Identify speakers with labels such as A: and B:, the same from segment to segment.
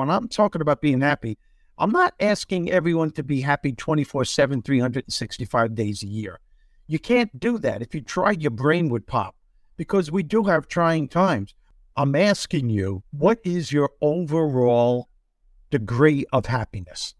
A: when I'm talking about being happy, I'm not asking everyone to be happy 24 7, 365 days a year. You can't do that. If you tried, your brain would pop because we do have trying times. I'm asking you, what is your overall degree of happiness?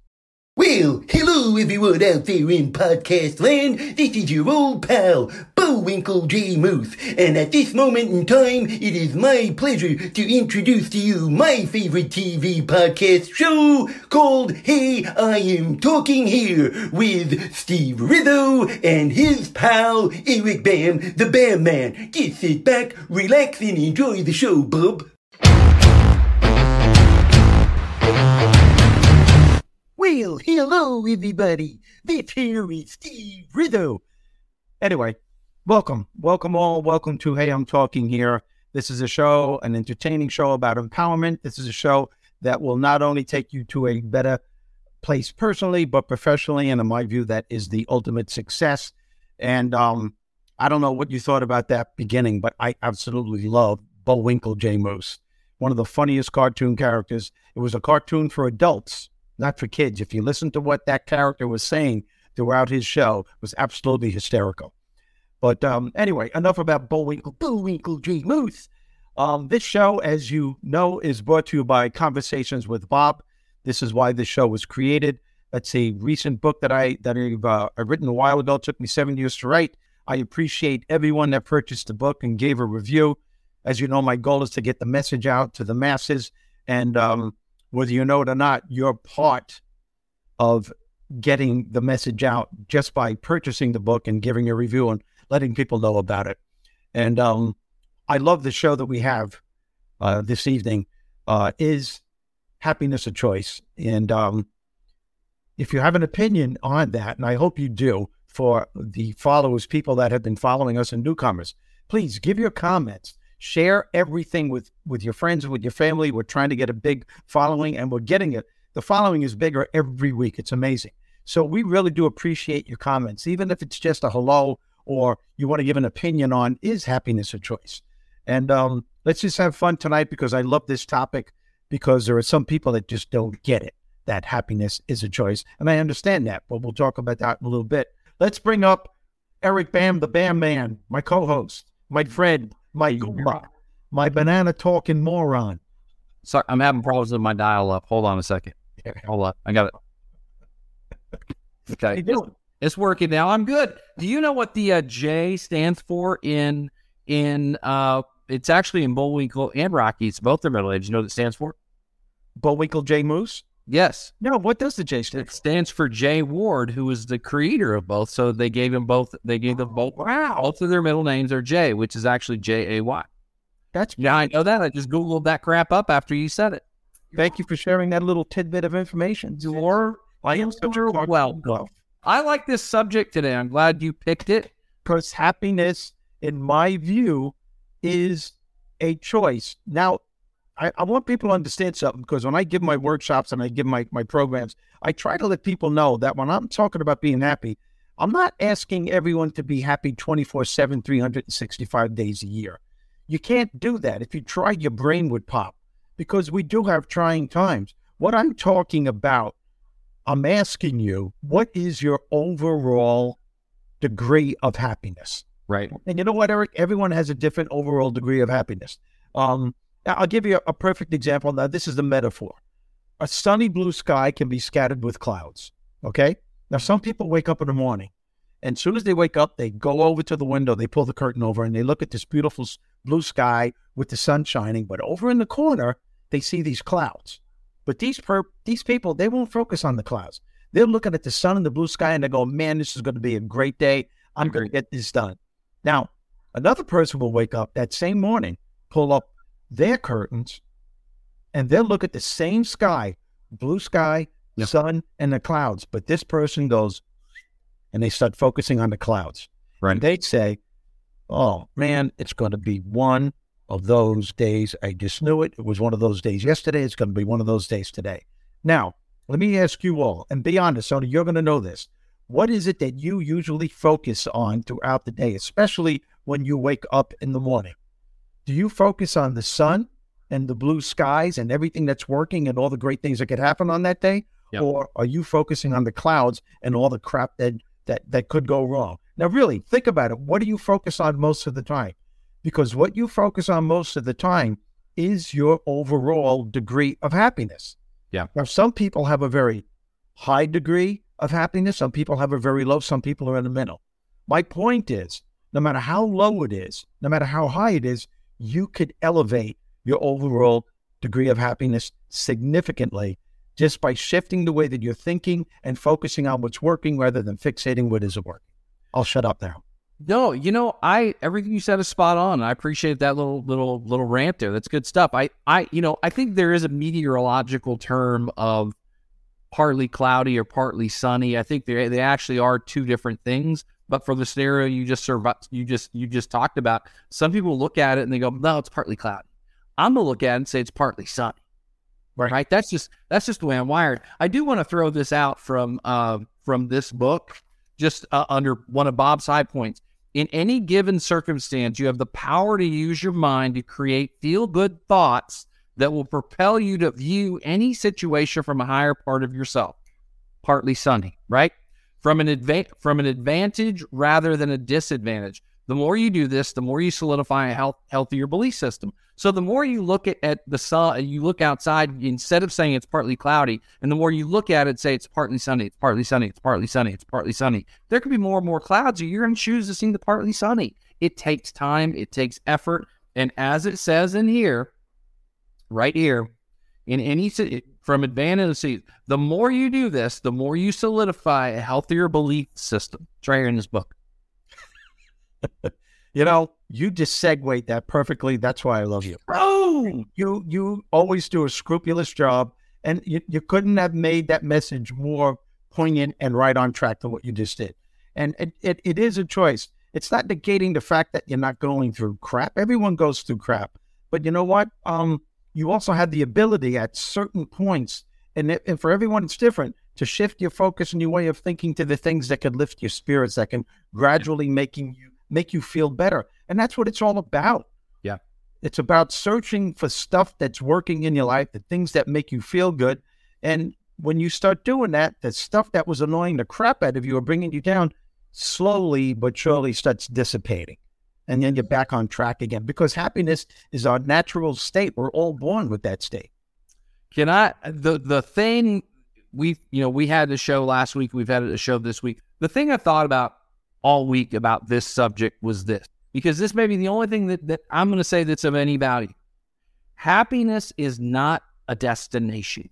B: Well, hello everyone out there in podcast land. This is your old pal, Bullwinkle J. Moose, and at this moment in time, it is my pleasure to introduce to you my favorite TV podcast show called Hey, I Am Talking Here with Steve Rizzo and his pal, Eric Bam, the Bam Man. Just sit back, relax, and enjoy the show, bub.
A: Well, hello, everybody. This here is Steve Rizzo. Anyway, welcome. Welcome all. Welcome to Hey, I'm Talking Here. This is a show, an entertaining show about empowerment. This is a show that will not only take you to a better place personally, but professionally. And in my view, that is the ultimate success. And um, I don't know what you thought about that beginning, but I absolutely love Bullwinkle J. Moose, one of the funniest cartoon characters. It was a cartoon for adults not for kids. If you listen to what that character was saying throughout his show, was absolutely hysterical. But um, anyway, enough about Bullwinkle, Bullwinkle J. Moose. Um, this show, as you know, is brought to you by Conversations with Bob. This is why this show was created. That's a recent book that I that I've, uh, written a while ago. It took me seven years to write. I appreciate everyone that purchased the book and gave a review. As you know, my goal is to get the message out to the masses, and um, whether you know it or not, you're part of getting the message out just by purchasing the book and giving a review and letting people know about it. And um, I love the show that we have uh, this evening. Uh, is happiness a choice? And um, if you have an opinion on that, and I hope you do, for the followers, people that have been following us and newcomers, please give your comments share everything with with your friends with your family we're trying to get a big following and we're getting it the following is bigger every week it's amazing so we really do appreciate your comments even if it's just a hello or you want to give an opinion on is happiness a choice and um, let's just have fun tonight because i love this topic because there are some people that just don't get it that happiness is a choice and i understand that but we'll talk about that in a little bit let's bring up eric bam the bam man my co-host my friend my my, my banana talking moron.
C: Sorry, I'm having problems with my dial up. Hold on a second. Hold up. I got it. Okay. It's working now. I'm good. Do you know what the uh, J stands for in in uh it's actually in Bullwinkle and Rockies, both their middle age. You know what it stands for?
A: Bullwinkle J Moose?
C: Yes.
A: No, what does the J stand for?
C: It stands for Jay Ward, who is the creator of both. So they gave him both. They gave them both.
A: Wow.
C: Both of their middle names are Jay, which is actually J A Y.
A: That's
C: Yeah, I know that. I just googled that crap up after you said it.
A: thank you for sharing that little tidbit of information.
C: You're You're welcome. I like this subject today. I'm glad you picked it.
A: because happiness, in my view, is a choice. Now, I, I want people to understand something because when I give my workshops and I give my, my programs, I try to let people know that when I'm talking about being happy, I'm not asking everyone to be happy 24 7, 365 days a year. You can't do that. If you tried, your brain would pop because we do have trying times. What I'm talking about, I'm asking you, what is your overall degree of happiness?
C: Right.
A: And you know what, Eric? Everyone has a different overall degree of happiness. Um, I'll give you a, a perfect example. Now, this is the metaphor. A sunny blue sky can be scattered with clouds. Okay. Now, some people wake up in the morning, and as soon as they wake up, they go over to the window, they pull the curtain over, and they look at this beautiful blue sky with the sun shining. But over in the corner, they see these clouds. But these per- these people, they won't focus on the clouds. They're looking at the sun and the blue sky, and they go, "Man, this is going to be a great day. I'm going to get this done." Now, another person will wake up that same morning, pull up their curtains, and they'll look at the same sky, blue sky,
C: Yeah.
A: sun, and the clouds. But this person goes, and they start focusing on the clouds.
C: Right.
A: And they'd say, Oh man, it's going to be one of those days. I just knew it. It was one of those days yesterday. It's going to be one of those days today. Now, let me ask you all, and be honest, Sony, you're going to know this. What is it that you usually focus on throughout the day, especially when you wake up in the morning? Do you focus on the sun and the blue skies and everything that's working and all the great things that could happen on that day?
C: Yep.
A: Or are you focusing on the clouds and all the crap that, that, that could go wrong? Now, really, think about it. What do you focus on most of the time? Because what you focus on most of the time is your overall degree of happiness.
C: Yeah.
A: Now, some people have a very high degree of happiness. Some people have a very low. Some people are in the middle. My point is, no matter how low it is, no matter how high it is, you could elevate your overall degree of happiness significantly just by shifting the way that you're thinking and focusing on what's working rather than fixating what isn't working. I'll shut up now.
C: No, you know, I everything you said is spot on. I appreciate that little little little rant there. That's good stuff. I I you know, I think there is a meteorological term of partly cloudy or partly sunny. I think they they actually are two different things. But for the scenario you just survived, you just you just talked about, some people look at it and they go, "No, it's partly cloudy." I'm gonna look at it and say it's partly sunny.
A: Right.
C: Right. That's just that's just the way I'm wired. I do want to throw this out from uh, from this book, just uh, under one of Bob's high points. In any given circumstance, you have the power to use your mind to create feel good thoughts that will propel you to view any situation from a higher part of yourself. Partly sunny, right? From an adva- from an advantage rather than a disadvantage. The more you do this, the more you solidify a health, healthier belief system. So the more you look at, at the sun, you look outside instead of saying it's partly cloudy, and the more you look at it, say it's partly sunny, it's partly sunny, it's partly sunny, it's partly sunny. There could be more and more clouds, or you're going to choose to see the partly sunny. It takes time, it takes effort, and as it says in here, right here, in any from advantage, the more you do this, the more you solidify a healthier belief system. Right here in this book.
A: You know, you just segued that perfectly. That's why I love you.
C: Oh,
A: You you always do a scrupulous job, and you, you couldn't have made that message more poignant and right on track than what you just did. And it, it, it is a choice. It's not negating the fact that you're not going through crap. Everyone goes through crap. But you know what? Um, you also have the ability at certain points, and, it, and for everyone it's different, to shift your focus and your way of thinking to the things that could lift your spirits, that can gradually making you make you feel better. And that's what it's all about.
C: Yeah.
A: It's about searching for stuff that's working in your life, the things that make you feel good. And when you start doing that, the stuff that was annoying the crap out of you or bringing you down slowly but surely starts dissipating. And then you're back on track again because happiness is our natural state. We're all born with that state.
C: Can I the the thing we you know we had a show last week, we've had a show this week. The thing I thought about all week about this subject was this because this may be the only thing that, that I'm going to say that's of any value. Happiness is not a destination.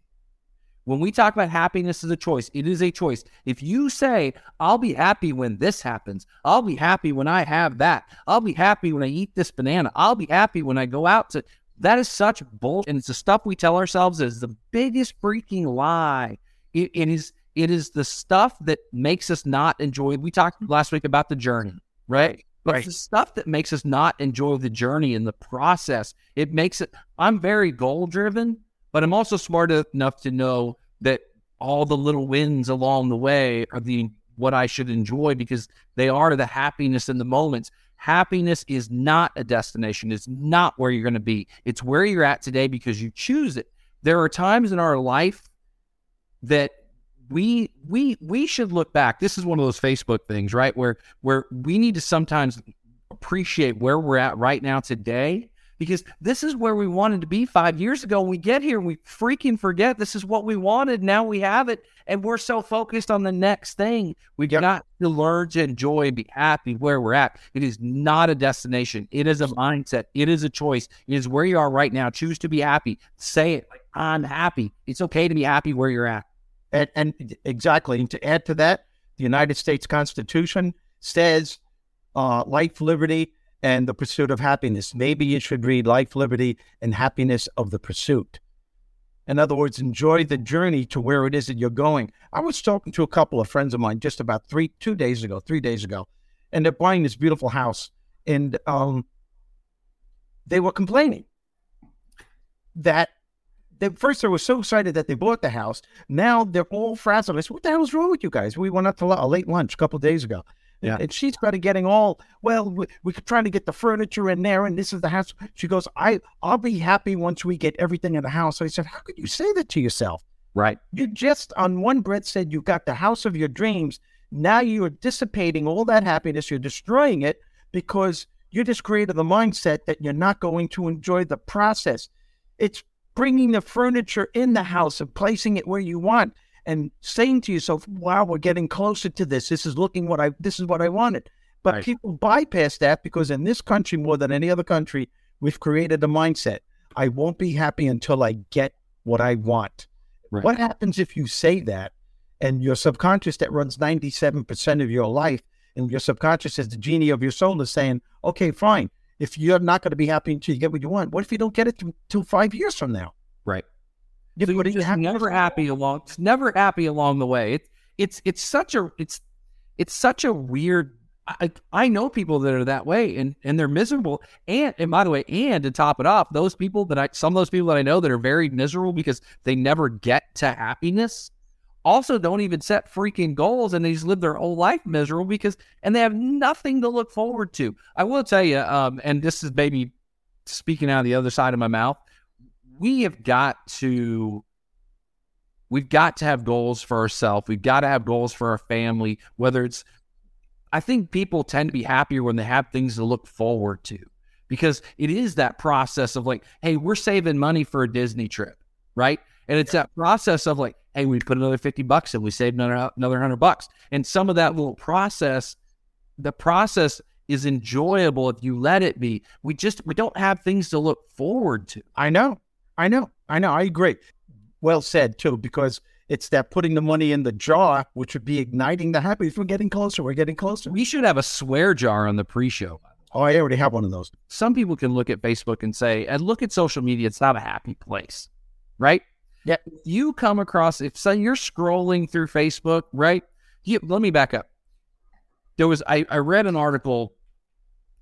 C: When we talk about happiness as a choice, it is a choice. If you say, I'll be happy when this happens, I'll be happy when I have that, I'll be happy when I eat this banana, I'll be happy when I go out to that is such bullshit. And it's the stuff we tell ourselves is the biggest freaking lie. It, it is it is the stuff that makes us not enjoy. We talked mm-hmm. last week about the journey, right? But
A: Right.
C: it's the stuff that makes us not enjoy the journey and the process. It makes it. I'm very goal driven, but I'm also smart enough to know that all the little wins along the way are the what I should enjoy because they are the happiness in the moments. Happiness is not a destination. It's not where you're going to be. It's where you're at today because you choose it. There are times in our life that we we we should look back. This is one of those Facebook things, right? Where where we need to sometimes appreciate where we're at right now today because this is where we wanted to be 5 years ago. When we get here, we freaking forget this is what we wanted. Now we have it and we're so focused on the next thing. We've
A: Yep.
C: got to learn to enjoy and be happy where we're at. It is not a destination. It is a mindset. It is a choice. It is where you are right now. Choose to be happy. Say it. Like, I'm happy. It's okay to be happy where you're at.
A: And, and exactly. And to add to that, the United States Constitution says uh, life, liberty, and the pursuit of happiness. Maybe you should read life, liberty, and happiness of the pursuit. In other words, enjoy the journey to where it is that you're going. I was talking to a couple of friends of mine just about three, two days ago, three days ago, and they're buying this beautiful house. And um, they were complaining that they, first they were so excited that they bought the house. Now they're all frazzled. I said, "What the hell is wrong with you guys?" We went out to a late lunch a couple of days ago,
C: Yeah.
A: And she started getting all, well, we, we're trying to get the furniture in there and this is the house. She goes, I, I'll be happy once we get everything in the house. So I said, how could you say that to yourself?
C: Right.
A: You just on one breath said you got the house of your dreams. Now you're dissipating all that happiness. You're destroying it because you just created the mindset that you're not going to enjoy the process. It's bringing the furniture in the house and placing it where you want and saying to yourself, "Wow, we're getting closer to this. This is looking what I this is what I wanted." But
C: Right.
A: people bypass that because in this country more than any other country, we've created a mindset. I won't be happy until I get what I want.
C: Right.
A: What happens if you say that and your subconscious that runs 97% of your life and your subconscious is the genie of your soul is saying, okay, fine. If you're not going to be happy until you get what you want, what if you don't get it until five years from now?
C: Right.
A: You're
C: So you're just
A: happiness-
C: never happy along. It's never happy along the way. It's it's it's such a it's it's such a weird. I, I know people that are that way and and they're miserable. And and by the way, and to top it off, those people that I some of those people that I know that are very miserable because they never get to happiness. Also, don't even set freaking goals and they just live their whole life miserable because and they have nothing to look forward to. I will tell you, um, and this is maybe speaking out of the other side of my mouth we have got to we've got to have goals for ourselves. We've got to have goals for our family whether it's i think people tend to be happier when they have things to look forward to because it is that process of like hey we're saving money for a disney trip right? And it's that process of like hey we put another 50 bucks and we saved another another 100 bucks and some of that little process the process is enjoyable if you let it be we just we don't have things to look forward to
A: I know. I know. I know. I agree. Well said, too, because it's that putting the money in the jar, which would be igniting the happiness. We're getting closer. We're getting closer.
C: We should have a swear jar on the pre-show.
A: Oh, I already have one of those.
C: Some people can look at Facebook and say, and look at social media, it's not a happy place, right?
A: Yeah.
C: You come across, if say you're scrolling through Facebook, right? You, let me back up. There was, I, I read an article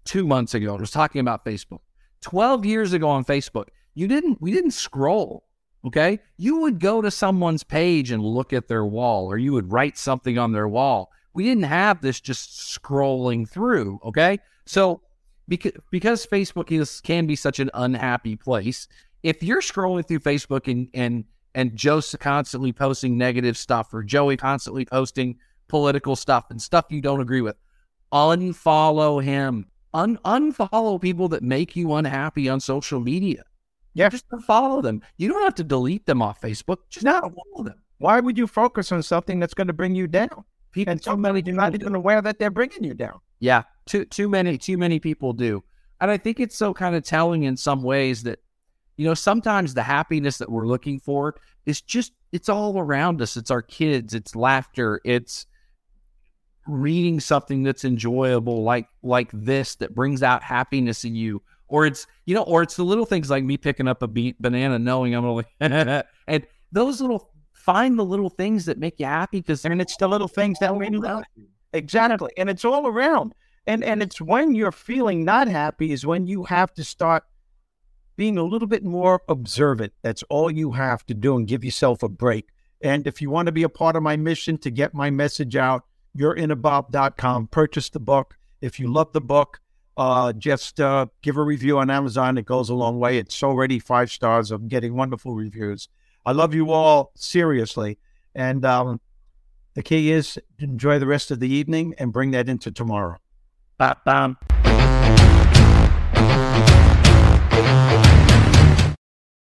C: two months ago. It was talking about Facebook. 12 years ago on Facebook, you didn't, we didn't scroll. Okay. You would go to someone's page and look at their wall, or you would write something on their wall. We didn't have this just scrolling through. Okay. So because because Facebook is can be such an unhappy place, if you're scrolling through Facebook and and and Joe's constantly posting negative stuff or Joey constantly posting political stuff and stuff you don't agree with, unfollow him. Un- unfollow people that make you unhappy on social media.
A: Yeah.
C: Just unfollow them. You don't have to delete them off Facebook. Just unfollow them.
A: Why would you focus on something that's going to bring you down?
C: People,
A: And so many are not even aware that they're bringing you down.
C: Yeah, too too many too many people do, and I think it's so kind of telling in some ways that you know sometimes the happiness that we're looking for is just it's all around us. It's our kids. It's laughter. It's reading something that's enjoyable like like this that brings out happiness in you or it's you know or it's the little things like me picking up a banana knowing i'm gonna and those little find the little things that make you happy because
A: And it's the little things that we love. Exactly. And it's all around. And and it's when you're feeling not happy is when you have to start being a little bit more observant. That's all you have to do and give yourself a break. And if you want to be a part of my mission to get my message out, yourinnerbob.com. Purchase the book. If you love the book, uh, just uh, give a review on Amazon. It goes a long way. It's already five stars. I'm getting wonderful reviews. I love you all seriously. And um, the key is enjoy the rest of the evening and bring that into tomorrow. Ba-bam.